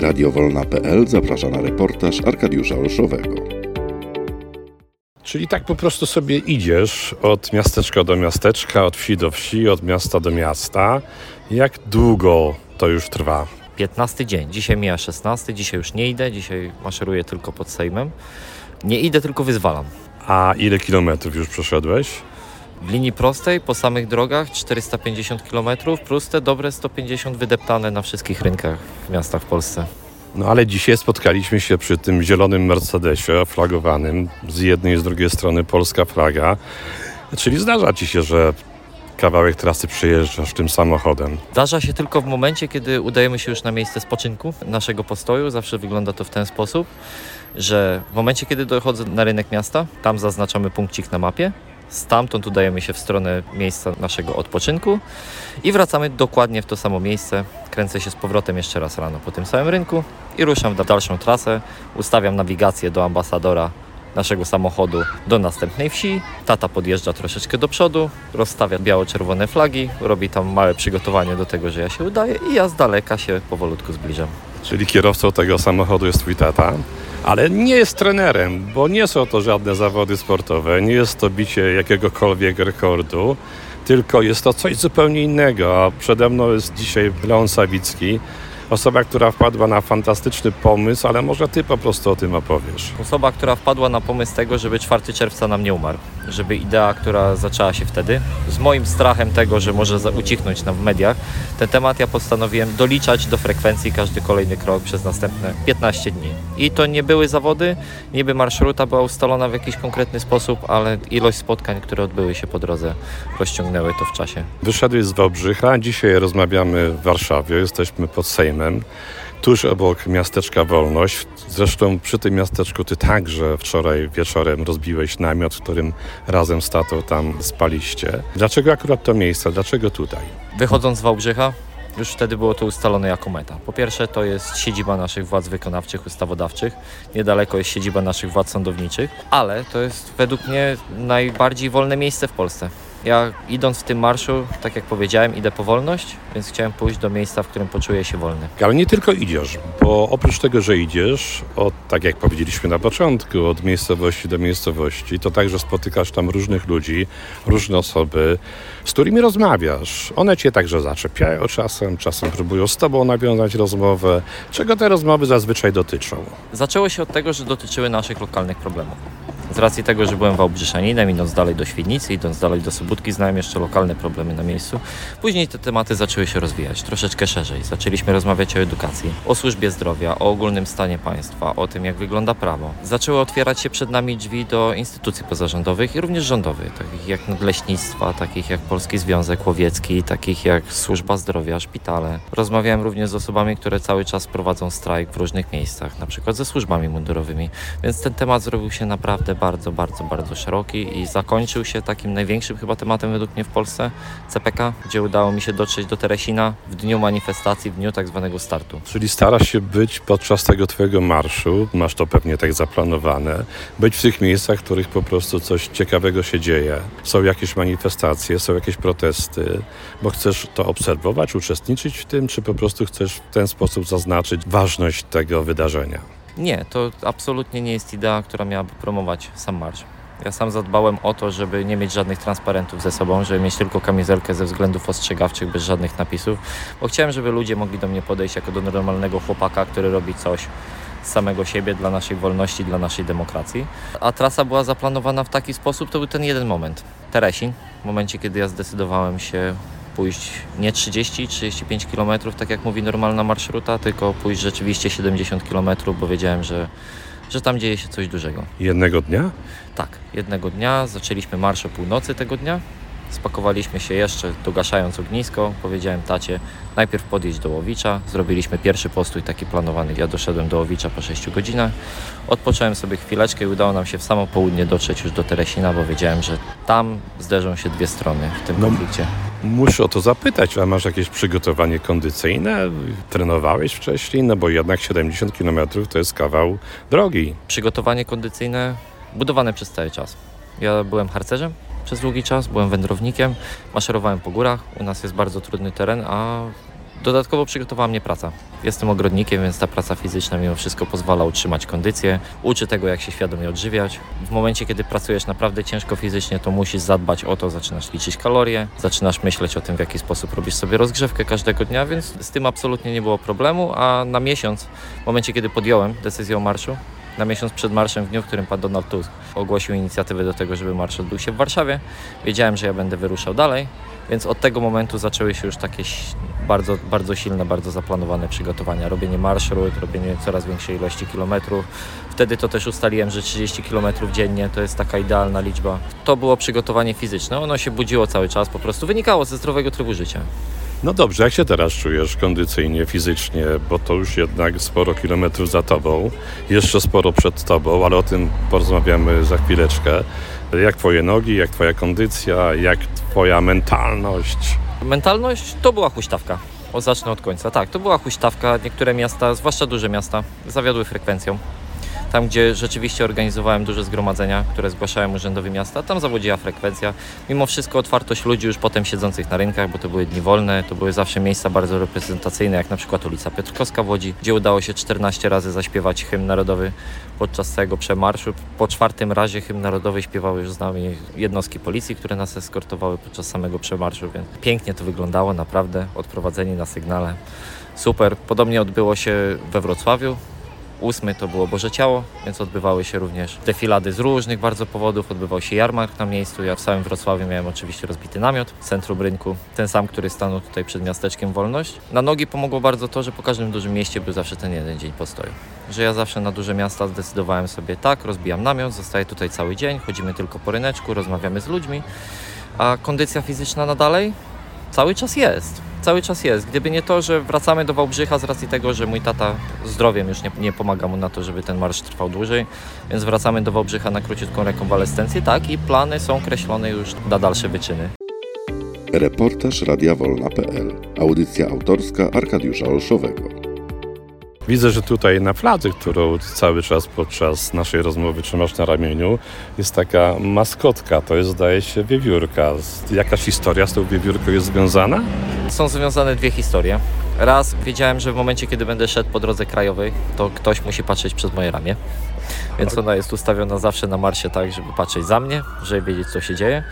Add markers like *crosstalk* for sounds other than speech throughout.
Radiowolna.pl zaprasza na reportaż Arkadiusza Olszowego. Czyli tak po prostu sobie idziesz od miasteczka do miasteczka, od wsi do wsi, od miasta do miasta. Jak długo to już trwa? 15 dzień. Dzisiaj mija 16, dzisiaj już nie idę, dzisiaj maszeruję tylko pod Sejmem. Nie idę, tylko wyzwalam. A ile kilometrów już przeszedłeś? W linii prostej, po samych drogach 450 km, plus te dobre 150 wydeptane na wszystkich rynkach w miastach w Polsce. No ale dzisiaj spotkaliśmy się przy tym zielonym Mercedesie flagowanym. Z jednej i z drugiej strony polska flaga. Czyli zdarza ci się, że kawałek trasy przejeżdżasz tym samochodem. Zdarza się tylko w momencie, kiedy udajemy się już na miejsce spoczynku naszego postoju. Zawsze wygląda to w ten sposób, że w momencie, kiedy dochodzę na rynek miasta, tam zaznaczamy punkcik na mapie. Stamtąd udajemy się w stronę miejsca naszego odpoczynku i wracamy dokładnie w to samo miejsce. Kręcę się z powrotem jeszcze raz rano po tym samym rynku i ruszam w dalszą trasę. Ustawiam nawigację do ambasadora naszego samochodu do następnej wsi. Tata podjeżdża troszeczkę do przodu, rozstawia biało-czerwone flagi, robi tam małe przygotowanie do tego, że ja się udaję i ja z daleka się powolutku zbliżam. Czyli kierowcą tego samochodu jest twój tata, ale nie jest trenerem, bo nie są to żadne zawody sportowe, nie jest to bicie jakiegokolwiek rekordu, tylko jest to coś zupełnie innego. A przede mną jest dzisiaj Leon Sawicki, osoba, która wpadła na fantastyczny pomysł, ale może ty po prostu o tym opowiesz. Osoba, która wpadła na pomysł tego, żeby 4 czerwca nam nie umarł. Żeby idea, która zaczęła się wtedy, z moim strachem tego, że może ucichnąć nam w mediach, ten temat ja postanowiłem doliczać do frekwencji każdy kolejny krok przez następne 15 dni. I to nie były zawody, niby marszruta była ustalona w jakiś konkretny sposób, ale ilość spotkań, które odbyły się po drodze, rozciągnęły to w czasie. Wyszedłeś z Wałbrzycha, dzisiaj rozmawiamy w Warszawie, jesteśmy pod Sejmem, tuż obok miasteczka Wolność. Zresztą przy tym miasteczku ty także wczoraj wieczorem rozbiłeś namiot, w którym razem z tatą tam spaliście. Dlaczego akurat to miejsce, dlaczego tutaj? Wychodząc z Wałbrzycha, już wtedy było to ustalone jako meta. Po pierwsze, to jest siedziba naszych władz wykonawczych, ustawodawczych. Niedaleko jest siedziba naszych władz sądowniczych, ale to jest według mnie najbardziej wolne miejsce w Polsce. Ja idąc w tym marszu, tak jak powiedziałem, idę po wolność, więc chciałem pójść do miejsca, w którym poczuję się wolny. Ale nie tylko idziesz, bo oprócz tego, że idziesz, od, tak jak powiedzieliśmy na początku, od miejscowości do miejscowości, to także spotykasz tam różnych ludzi, różne osoby, z którymi rozmawiasz. One cię także zaczepiają czasem, czasem próbują z tobą nawiązać rozmowę. Czego te rozmowy zazwyczaj dotyczą? Zaczęło się od tego, że dotyczyły naszych lokalnych problemów. Z racji tego, że byłem Wałbrzyczaninem, idąc dalej do Świdnicy, idąc dalej do Sobótki, znałem jeszcze lokalne problemy na miejscu. Później te tematy zaczęły się rozwijać troszeczkę szerzej. Zaczęliśmy rozmawiać o edukacji, o służbie zdrowia, o ogólnym stanie państwa, o tym, jak wygląda prawo. Zaczęły otwierać się przed nami drzwi do instytucji pozarządowych i również rządowych, takich jak nadleśnictwa, takich jak Polski Związek Łowiecki, takich jak Służba Zdrowia, szpitale. Rozmawiałem również z osobami, które cały czas prowadzą strajk w różnych miejscach, na przykład ze służbami mundurowymi. Więc ten temat zrobił się naprawdę bardzo, bardzo, bardzo szeroki i zakończył się takim największym chyba tematem według mnie w Polsce, CPK, gdzie udało mi się dotrzeć do Teresina w dniu manifestacji, w dniu tak zwanego startu. Czyli starasz się być podczas tego twojego marszu, masz to pewnie tak zaplanowane, być w tych miejscach, w których po prostu coś ciekawego się dzieje. Są jakieś manifestacje, są jakieś protesty, bo chcesz to obserwować, uczestniczyć w tym, czy po prostu chcesz w ten sposób zaznaczyć ważność tego wydarzenia? Nie, to absolutnie nie jest idea, która miałaby promować sam marsz. Ja sam zadbałem o to, żeby nie mieć żadnych transparentów ze sobą, żeby mieć tylko kamizelkę ze względów ostrzegawczych, bez żadnych napisów, bo chciałem, żeby ludzie mogli do mnie podejść jako do normalnego chłopaka, który robi coś z samego siebie dla naszej wolności, dla naszej demokracji. A trasa była zaplanowana w taki sposób, to był ten jeden moment. Teresin, w momencie, kiedy ja zdecydowałem się pójść nie 30-35 km, tak jak mówi normalna marszruta, tylko pójść rzeczywiście 70 km, bo wiedziałem, że, że tam dzieje się coś dużego. Jednego dnia? Tak, jednego dnia zaczęliśmy marsz o północy tego dnia. Spakowaliśmy się jeszcze, dogaszając ognisko. Powiedziałem tacie, najpierw podjeść do Łowicza. Zrobiliśmy pierwszy postój taki planowany. Ja doszedłem do Łowicza po 6 godzinach. Odpocząłem sobie chwileczkę i udało nam się w samo południe dotrzeć już do Teresina, bo wiedziałem, że tam zderzą się dwie strony w tym No, konflikcie. Muszę o to zapytać, a masz jakieś przygotowanie kondycyjne? Trenowałeś wcześniej? No bo jednak 70 km to jest kawał drogi. Przygotowanie kondycyjne budowane przez cały czas. Ja byłem harcerzem przez długi czas, byłem wędrownikiem, maszerowałem po górach. U nas jest bardzo trudny teren, a Dodatkowo przygotowała mnie praca. Jestem ogrodnikiem, więc ta praca fizyczna mimo wszystko pozwala utrzymać kondycję, uczy tego, jak się świadomie odżywiać. W momencie, kiedy pracujesz naprawdę ciężko fizycznie, to musisz zadbać o to, zaczynasz liczyć kalorie, zaczynasz myśleć o tym, w jaki sposób robisz sobie rozgrzewkę każdego dnia, więc z tym absolutnie nie było problemu, a na miesiąc, w momencie, kiedy podjąłem decyzję o marszu, na miesiąc przed marszem, w dniu, w którym pan Donald Tusk ogłosił inicjatywę do tego, żeby marsz odbył się w Warszawie, wiedziałem, że ja będę wyruszał dalej, więc od tego momentu zaczęły się już takie bardzo, bardzo silne, bardzo zaplanowane przygotowania. Robienie marszrut, robienie coraz większej ilości kilometrów. Wtedy to też ustaliłem, że 30 kilometrów dziennie to jest taka idealna liczba. To było przygotowanie fizyczne. Ono się budziło cały czas, po prostu wynikało ze zdrowego trybu życia. No dobrze, jak się teraz czujesz kondycyjnie, fizycznie, bo to już jednak sporo kilometrów za tobą, jeszcze sporo przed tobą, ale o tym porozmawiamy za chwileczkę. Jak twoje nogi, jak twoja kondycja, jak twoja mentalność? Mentalność to była huśtawka. O, zacznę od końca. Tak, to była huśtawka. Niektóre miasta, zwłaszcza duże miasta, zawiodły frekwencją. Tam, gdzie rzeczywiście organizowałem duże zgromadzenia, które zgłaszałem urzędowi miasta, tam zawodziła frekwencja. Mimo wszystko otwartość ludzi już potem siedzących na rynkach, bo to były dni wolne, to były zawsze miejsca bardzo reprezentacyjne, jak na przykład ulica Piotrkowska w Łodzi, gdzie udało się 14 razy zaśpiewać hymn narodowy podczas całego przemarszu. Po czwartym razie hymn narodowy śpiewały już z nami jednostki policji, które nas eskortowały podczas samego przemarszu, więc pięknie to wyglądało, naprawdę, odprowadzeni na sygnale. Super. Podobnie odbyło się we Wrocławiu. Ósmy to było Boże Ciało, więc odbywały się również defilady z różnych bardzo powodów. Odbywał się jarmark na miejscu. Ja w całym Wrocławiu miałem oczywiście rozbity namiot w centrum rynku. Ten sam, który stanął tutaj przed miasteczkiem Wolność. Na nogi pomogło bardzo to, że po każdym dużym mieście był zawsze ten jeden dzień postoju. Że ja zawsze na duże miasta zdecydowałem sobie tak, rozbijam namiot, zostaję tutaj cały dzień, chodzimy tylko po ryneczku, rozmawiamy z ludźmi. A kondycja fizyczna na dalej cały czas jest cały czas jest. Gdyby nie to, że wracamy do Wałbrzycha z racji tego, że mój tata zdrowiem już nie, nie pomaga mu na to, żeby ten marsz trwał dłużej, więc wracamy do Wałbrzycha na króciutką rekonwalescencję, tak, i plany są kreślone już na dalsze wyczyny. Reportaż Radia Wolna.pl. Audycja autorska Arkadiusza Olszowego. Widzę, że tutaj na fladze, którą cały czas podczas naszej rozmowy trzymasz na ramieniu, jest taka maskotka, to jest zdaje się wiewiórka. Jakaś historia z tą wiewiórką jest związana? Są związane dwie historie. Raz wiedziałem, że w momencie, kiedy będę szedł po drodze krajowej, to ktoś musi patrzeć przez moje ramię. Więc ona jest ustawiona zawsze na marsie tak, żeby patrzeć za mnie, żeby wiedzieć, co się dzieje.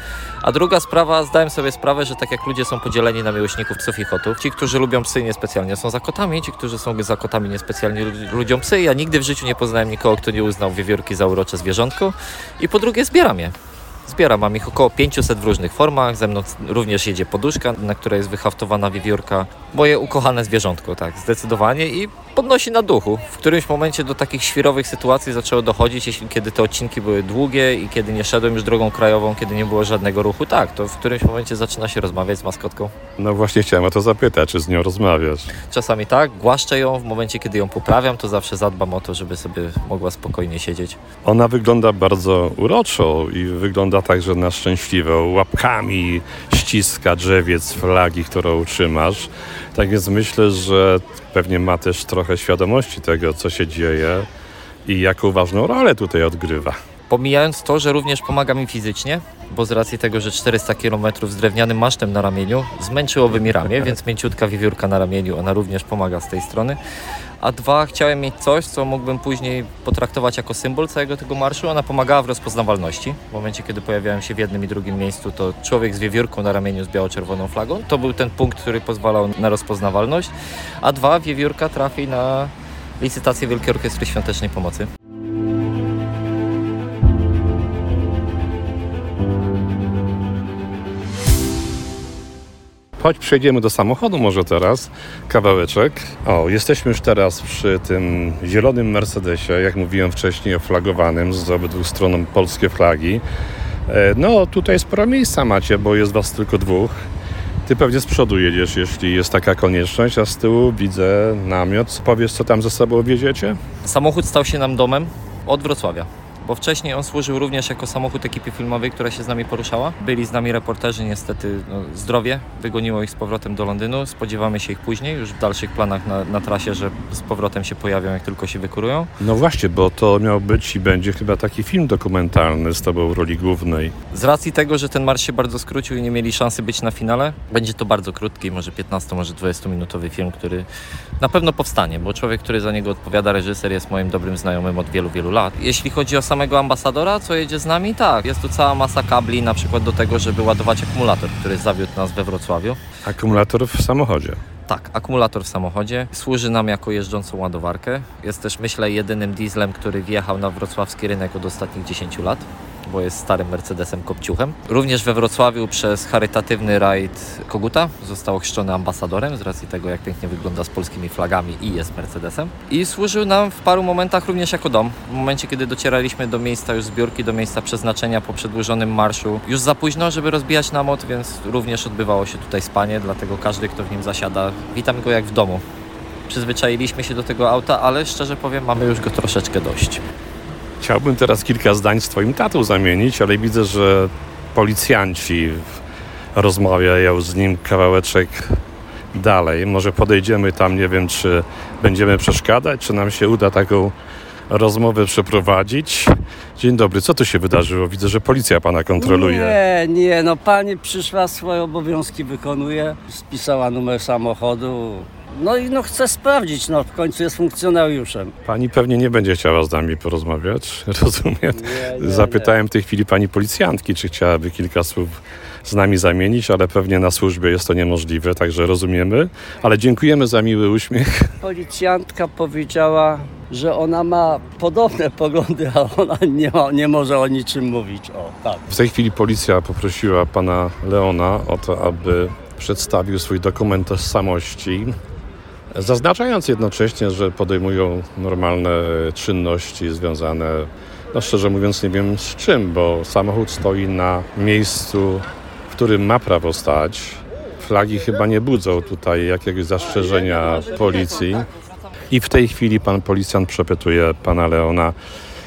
A druga sprawa, zdałem sobie sprawę, że tak jak ludzie są podzieleni na miłośników psów i kotów, ci, którzy lubią psy niespecjalnie są za kotami, ci, którzy są za kotami niespecjalnie lubią psy. Ja nigdy w życiu nie poznałem nikogo, kto nie uznał wiewiórki za urocze zwierzątko. I po drugie zbieram je. Zbieram, mam ich około 500 w różnych formach. Ze mną również jedzie poduszka, na której jest wyhaftowana wiewiórka. Moje ukochane zwierzątko, tak, zdecydowanie. I podnosi na duchu. W którymś momencie do takich świrowych sytuacji zaczęło dochodzić, jeśli kiedy te odcinki były długie i kiedy nie szedłem już drogą krajową, kiedy nie było żadnego ruchu. Tak, to w którymś momencie zaczyna się rozmawiać z maskotką. No właśnie chciałem o to zapytać, czy z nią rozmawiasz? Czasami tak, głaszczę ją w momencie, kiedy ją poprawiam, to zawsze zadbam o to, żeby sobie mogła spokojnie siedzieć. Ona wygląda bardzo uroczo i wygląda także na szczęśliwą. Łapkami ściska drzewiec flagi, którą trzymasz. Tak więc myślę, że pewnie ma też trochę świadomości tego, co się dzieje i jaką ważną rolę tutaj odgrywa. Pomijając to, że również pomaga mi fizycznie, bo z racji tego, że 400 km z drewnianym masztem na ramieniu zmęczyłoby mi ramię, *laughs* więc mięciutka wiewiórka na ramieniu, ona również pomaga z tej strony. A dwa, chciałem mieć coś, co mógłbym później potraktować jako symbol całego tego marszu. Ona pomagała w rozpoznawalności. W momencie, kiedy pojawiałem się w jednym i drugim miejscu, to człowiek z wiewiórką na ramieniu z biało-czerwoną flagą. To był ten punkt, który pozwalał na rozpoznawalność. A dwa, wiewiórka trafi na licytację Wielkiej Orkiestry Świątecznej Pomocy. Choć przejdziemy do samochodu może teraz, kawałeczek. O, jesteśmy już teraz przy tym zielonym Mercedesie, jak mówiłem wcześniej, oflagowanym z obydwu stron polskie flagi. E, no, tutaj sporo miejsca macie, bo jest was tylko dwóch. Ty pewnie z przodu jedziesz, jeśli jest taka konieczność, a z tyłu widzę namiot. Powiesz, co tam ze sobą wieziecie? Samochód stał się nam domem od Wrocławia bo wcześniej on służył również jako samochód ekipy filmowej, która się z nami poruszała. Byli z nami reporterzy, niestety no, zdrowie wygoniło ich z powrotem do Londynu. Spodziewamy się ich później, już w dalszych planach na, na trasie, że z powrotem się pojawią, jak tylko się wykurują. No właśnie, bo to miał być i będzie chyba taki film dokumentalny z tobą w roli głównej. Z racji tego, że ten marsz się bardzo skrócił i nie mieli szansy być na finale, będzie to bardzo krótki, może 15, może 20 minutowy film, który na pewno powstanie, bo człowiek, który za niego odpowiada, reżyser, jest moim dobrym znajomym od wielu, wielu lat. Jeśli chodzi o samego ambasadora, co jedzie z nami, tak, jest tu cała masa kabli, na przykład do tego, żeby ładować akumulator, który zawiódł nas we Wrocławiu. Akumulator w samochodzie. Tak, akumulator w samochodzie służy nam jako jeżdżącą ładowarkę. Jest też, myślę, jedynym dieslem, który wjechał na wrocławski rynek od ostatnich 10 lat bo jest starym Mercedesem Kopciuchem. Również we Wrocławiu przez charytatywny rajd Koguta został ochrzczony ambasadorem z racji tego, jak pięknie wygląda z polskimi flagami i jest Mercedesem. I służył nam w paru momentach również jako dom. W momencie, kiedy docieraliśmy do miejsca już zbiórki, do miejsca przeznaczenia po przedłużonym marszu, już za późno, żeby rozbijać namot, więc również odbywało się tutaj spanie, dlatego każdy, kto w nim zasiada, witam go jak w domu. Przyzwyczailiśmy się do tego auta, ale szczerze powiem, mamy już go troszeczkę dość. Chciałbym teraz kilka zdań z twoim tatą zamienić, ale widzę, że policjanci rozmawiają z nim kawałeczek dalej. Może podejdziemy tam, nie wiem, czy będziemy przeszkadzać, czy nam się uda taką rozmowę przeprowadzić. Dzień dobry, co tu się wydarzyło? Widzę, że policja pana kontroluje. Nie, nie, no pani przyszła, swoje obowiązki wykonuje, spisała numer samochodu. No i no chce sprawdzić, no w końcu jest funkcjonariuszem. Pani pewnie nie będzie chciała z nami porozmawiać, *laughs* rozumiem. Nie, nie, Zapytałem w tej chwili pani policjantki, czy chciałaby kilka słów z nami zamienić, ale pewnie na służbie jest to niemożliwe, także rozumiemy. Ale dziękujemy za miły uśmiech. *laughs* Policjantka powiedziała, że ona ma podobne poglądy, a ona nie, ma, nie może o niczym mówić. O, tak. W tej chwili policja poprosiła pana Leona o to, aby przedstawił swój dokument tożsamości, zaznaczając jednocześnie, że podejmują normalne czynności związane, no szczerze mówiąc nie wiem z czym, bo samochód stoi na miejscu, w którym ma prawo stać. Flagi chyba nie budzą tutaj jakiegoś zastrzeżenia policji. I w tej chwili pan policjant przepytuje pana Leona,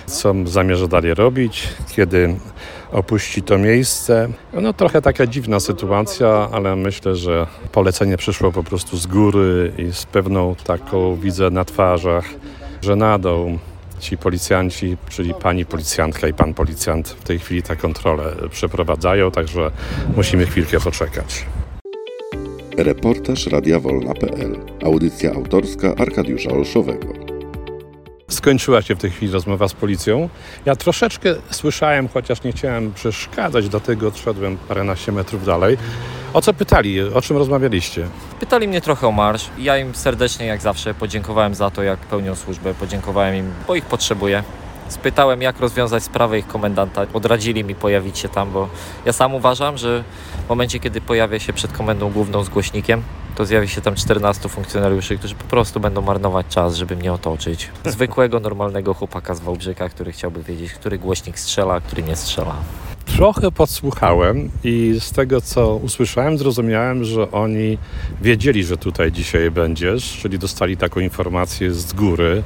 co zamierza dalej robić, kiedy opuści to miejsce. No trochę taka dziwna sytuacja, ale myślę, że polecenie przyszło po prostu z góry i z pewną taką widzę na twarzach żenadą. Ci policjanci, czyli pani policjantka i pan policjant w tej chwili tę kontrolę przeprowadzają, także musimy chwilkę poczekać. Reportaż Radia Wolna.pl. Audycja autorska Arkadiusza Olszowego. Skończyła się w tej chwili rozmowa z policją. Ja troszeczkę słyszałem, chociaż nie chciałem przeszkadzać, dlatego odszedłem paręnaście metrów dalej. O co pytali? O czym rozmawialiście? Pytali mnie trochę o marsz. Ja im serdecznie, jak zawsze, podziękowałem za to, jak pełnią służbę. Podziękowałem im, bo ich potrzebuję. Spytałem, jak rozwiązać sprawę ich komendanta. Odradzili mi pojawić się tam, bo ja sam uważam, że w momencie, kiedy pojawię się przed komendą główną z głośnikiem, to zjawi się tam 14 funkcjonariuszy, którzy po prostu będą marnować czas, żeby mnie otoczyć. Zwykłego, normalnego chłopaka z Wałbrzyka, który chciałby wiedzieć, który głośnik strzela, a który nie strzela. Trochę podsłuchałem i z tego, co usłyszałem, zrozumiałem, że oni wiedzieli, że tutaj dzisiaj będziesz, czyli dostali taką informację z góry.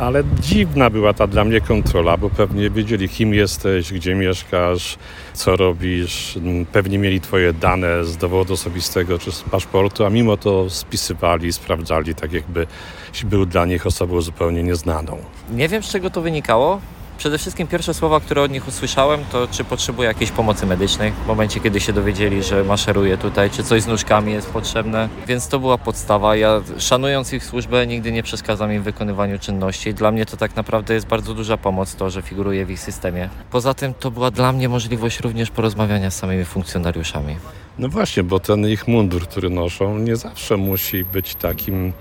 Ale dziwna była ta dla mnie kontrola, bo pewnie wiedzieli, kim jesteś, gdzie mieszkasz, co robisz. Pewnie mieli Twoje dane z dowodu osobistego czy z paszportu, a mimo to spisywali, sprawdzali, tak jakby był dla nich osobą zupełnie nieznaną. Nie wiem, z czego to wynikało. Przede wszystkim pierwsze słowa, które od nich usłyszałem, to czy potrzebuję jakiejś pomocy medycznej w momencie, kiedy się dowiedzieli, że maszeruję tutaj, czy coś z nóżkami jest potrzebne. Więc to była podstawa. Ja szanując ich służbę, nigdy nie przeszkadzam im w wykonywaniu czynności. Dla mnie to tak naprawdę jest bardzo duża pomoc to, że figuruję w ich systemie. Poza tym to była dla mnie możliwość również porozmawiania z samymi funkcjonariuszami. No właśnie, bo ten ich mundur, który noszą, nie zawsze musi być takim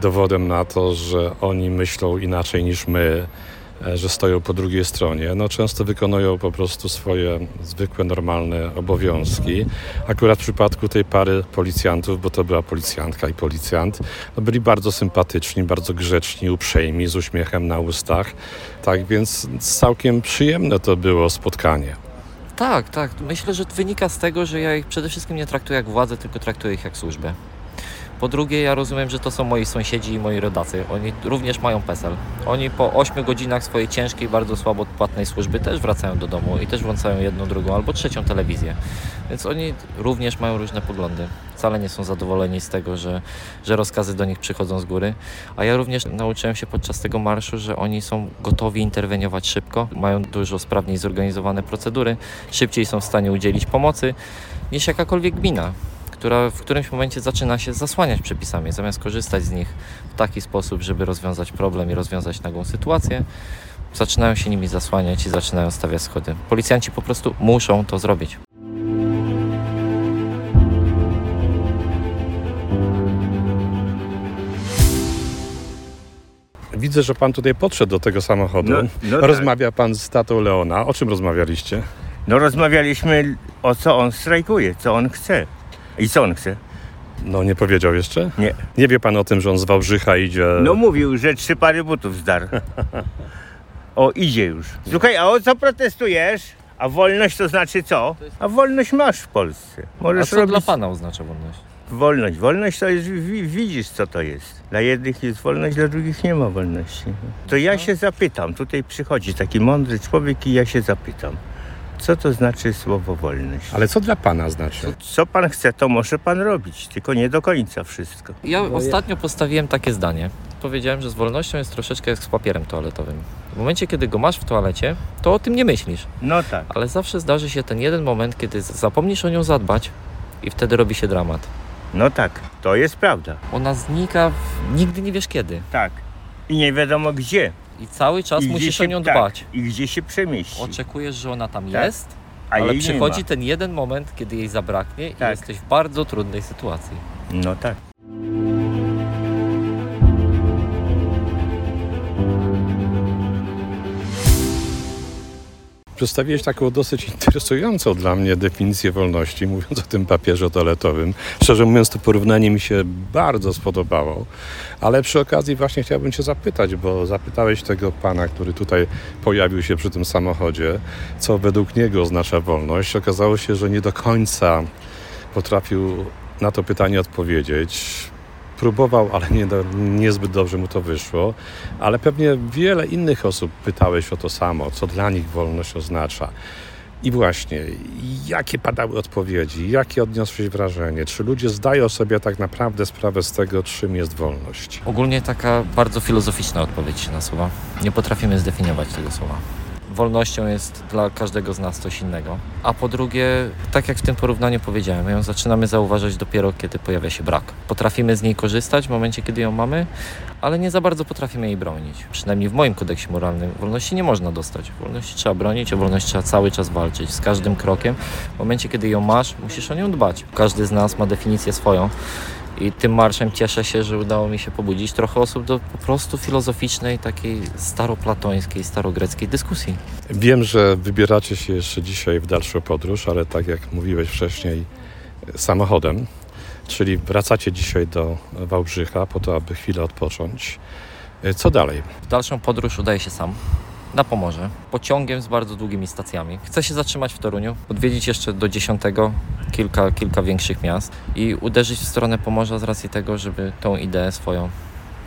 dowodem na to, że oni myślą inaczej niż my że stoją po drugiej stronie, no często wykonują po prostu swoje zwykłe, normalne obowiązki. Akurat w przypadku tej pary policjantów, bo to była policjantka i policjant, no byli bardzo sympatyczni, bardzo grzeczni, uprzejmi, z uśmiechem na ustach. Tak więc całkiem przyjemne to było spotkanie. Tak, tak. Myślę, że wynika z tego, że ja ich przede wszystkim nie traktuję jak władzę, tylko traktuję ich jak służbę Po drugie, ja rozumiem, że to są moi sąsiedzi i moi rodacy. Oni również mają PESEL. Oni po 8 godzinach swojej ciężkiej, bardzo słabo płatnej służby też wracają do domu i też włączają jedną, drugą albo trzecią telewizję. Więc oni również mają różne poglądy. Wcale nie są zadowoleni z tego, że, że rozkazy do nich przychodzą z góry. A ja również nauczyłem się podczas tego marszu, że oni są gotowi interweniować szybko, mają dużo sprawniej zorganizowane procedury, szybciej są w stanie udzielić pomocy niż jakakolwiek gmina która w którymś momencie zaczyna się zasłaniać przepisami, zamiast korzystać z nich w taki sposób, żeby rozwiązać problem i rozwiązać nagłą sytuację, zaczynają się nimi zasłaniać i zaczynają stawiać schody. Policjanci po prostu muszą to zrobić. Widzę, że pan tutaj podszedł do tego samochodu. No, no tak. Rozmawia pan z tatą Leona. O czym rozmawialiście? No rozmawialiśmy o co on strajkuje, co on chce. I co on chce? No nie powiedział jeszcze? Nie. Nie wie pan o tym, że on z Wałbrzycha idzie... No mówił, że trzy pary butów zdarł. O, idzie już. Słuchaj, a o co protestujesz? A wolność to znaczy co? A wolność masz w Polsce. A Możesz co robić dla Pana oznacza wolność? wolność. Wolność to jest, wi- widzisz co to jest. Dla jednych jest wolność, dla drugich nie ma wolności. To ja się zapytam, tutaj przychodzi taki mądry człowiek i ja się zapytam. Co to znaczy słowo wolność? Ale co dla pana znaczy? Co pan chce, to może pan robić, tylko nie do końca wszystko. Ja ostatnio postawiłem takie zdanie. Powiedziałem, że z wolnością jest troszeczkę jak z papierem toaletowym. W momencie, kiedy go masz w toalecie, to o tym nie myślisz. No tak. Ale zawsze zdarzy się ten jeden moment, kiedy zapomnisz o nią zadbać i wtedy robi się dramat. No tak, to jest prawda. Ona znika, w... nigdy nie wiesz kiedy. Tak. I nie wiadomo gdzie. I cały czas I musisz gdzie o się, nią tak, dbać. I gdzie się przemieści. Oczekujesz, że ona tam Tak. jest, A ale przychodzi ten jeden moment, kiedy jej zabraknie i Tak. jesteś w bardzo trudnej sytuacji. No tak. Przedstawiłeś taką dosyć interesującą dla mnie definicję wolności, mówiąc o tym papierze toaletowym. Szczerze mówiąc, to porównanie mi się bardzo spodobało, ale przy okazji właśnie chciałbym Cię zapytać, bo zapytałeś tego pana, który tutaj pojawił się przy tym samochodzie, co według niego oznacza wolność. Okazało się, że nie do końca potrafił na to pytanie odpowiedzieć. Próbował, ale nie, niezbyt dobrze mu to wyszło. Ale pewnie wiele innych osób pytałeś o to samo, co dla nich wolność oznacza. I właśnie, jakie padały odpowiedzi, jakie odniosłeś wrażenie? Czy ludzie zdają sobie tak naprawdę sprawę z tego, czym jest wolność? Ogólnie taka bardzo filozoficzna odpowiedź na słowa. Nie potrafimy zdefiniować tego słowa. Wolnością jest dla każdego z nas coś innego. A po drugie, tak jak w tym porównaniu powiedziałem, ją zaczynamy zauważać dopiero, kiedy pojawia się brak. Potrafimy z niej korzystać w momencie, kiedy ją mamy, ale nie za bardzo potrafimy jej bronić. Przynajmniej w moim kodeksie moralnym wolności nie można dostać. Wolności trzeba bronić, o wolność trzeba cały czas walczyć, z każdym krokiem. W momencie, kiedy ją masz, musisz o nią dbać. Każdy z nas ma definicję swoją. I tym marszem cieszę się, że udało mi się pobudzić trochę osób do po prostu filozoficznej, takiej staroplatońskiej, starogreckiej dyskusji. Wiem, że wybieracie się jeszcze dzisiaj w dalszą podróż, ale tak jak mówiłeś wcześniej, samochodem, czyli wracacie dzisiaj do Wałbrzycha po to, aby chwilę odpocząć. Co dalej? W dalszą podróż udaję się sam. Na Pomorze, pociągiem z bardzo długimi stacjami. Chcę się zatrzymać w Toruniu, odwiedzić jeszcze do 10 kilka, kilka większych miast i uderzyć w stronę Pomorza z racji tego, żeby tą ideę swoją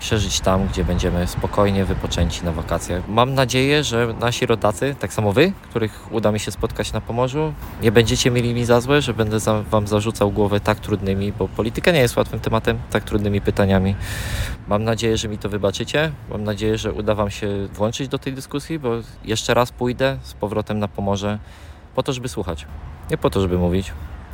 przeżyć tam, gdzie będziemy spokojnie wypoczęci na wakacjach. Mam nadzieję, że nasi rodacy, tak samo wy, których uda mi się spotkać na Pomorzu, nie będziecie mieli mi za złe, że będę za, wam zarzucał głowę tak trudnymi, bo polityka nie jest łatwym tematem, tak trudnymi pytaniami. Mam nadzieję, że mi to wybaczycie. Mam nadzieję, że uda Wam się włączyć do tej dyskusji, bo jeszcze raz pójdę z powrotem na Pomorze po to, żeby słuchać. Nie po to, żeby mówić,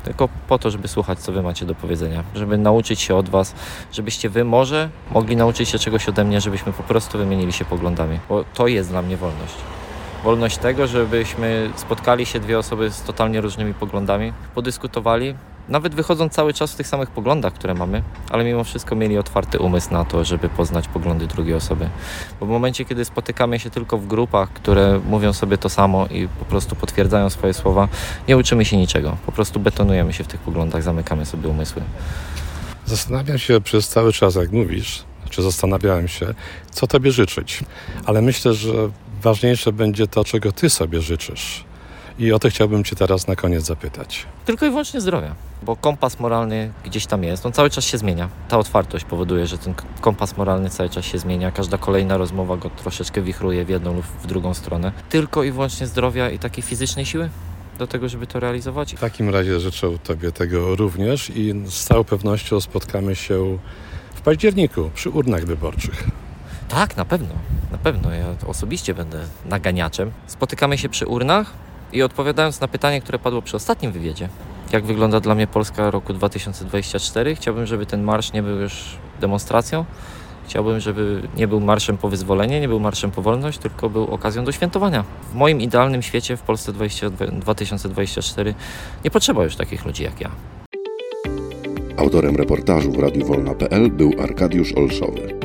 tylko po to, żeby słuchać, co Wy macie do powiedzenia. Żeby nauczyć się od Was, żebyście Wy może mogli nauczyć się czegoś ode mnie, żebyśmy po prostu wymienili się poglądami. Bo to jest dla mnie wolność. Wolność tego, żebyśmy spotkali się dwie osoby z totalnie różnymi poglądami, podyskutowali, nawet wychodząc cały czas w tych samych poglądach, które mamy, ale mimo wszystko mieli otwarty umysł na to, żeby poznać poglądy drugiej osoby. Bo w momencie, kiedy spotykamy się tylko w grupach, które mówią sobie to samo i po prostu potwierdzają swoje słowa, nie uczymy się niczego. Po prostu betonujemy się w tych poglądach, zamykamy sobie umysły. Zastanawiam się przez cały czas, jak mówisz, czy zastanawiałem się, co Tobie życzyć. Ale myślę, że ważniejsze będzie to, czego Ty sobie życzysz. I o to chciałbym Cię teraz na koniec zapytać. Tylko i wyłącznie zdrowia, bo kompas moralny gdzieś tam jest, on cały czas się zmienia. Ta otwartość powoduje, że ten kompas moralny cały czas się zmienia, każda kolejna rozmowa go troszeczkę wichruje w jedną lub w drugą stronę. Tylko i wyłącznie zdrowia i takiej fizycznej siły do tego, żeby to realizować. W takim razie życzę Tobie tego również i z całą pewnością spotkamy się w październiku przy urnach wyborczych. Tak, na pewno, na pewno. Ja osobiście będę naganiaczem. Spotykamy się przy urnach i odpowiadając na pytanie, które padło przy ostatnim wywiedzie, jak wygląda dla mnie Polska roku 2024, chciałbym, żeby ten marsz nie był już demonstracją. Chciałbym, żeby nie był marszem po wyzwolenie, nie był marszem po wolność, tylko był okazją do świętowania. W moim idealnym świecie w Polsce 20, 2024 nie potrzeba już takich ludzi jak ja. Autorem reportażu w Radiu Wolna.pl był Arkadiusz Olszowy.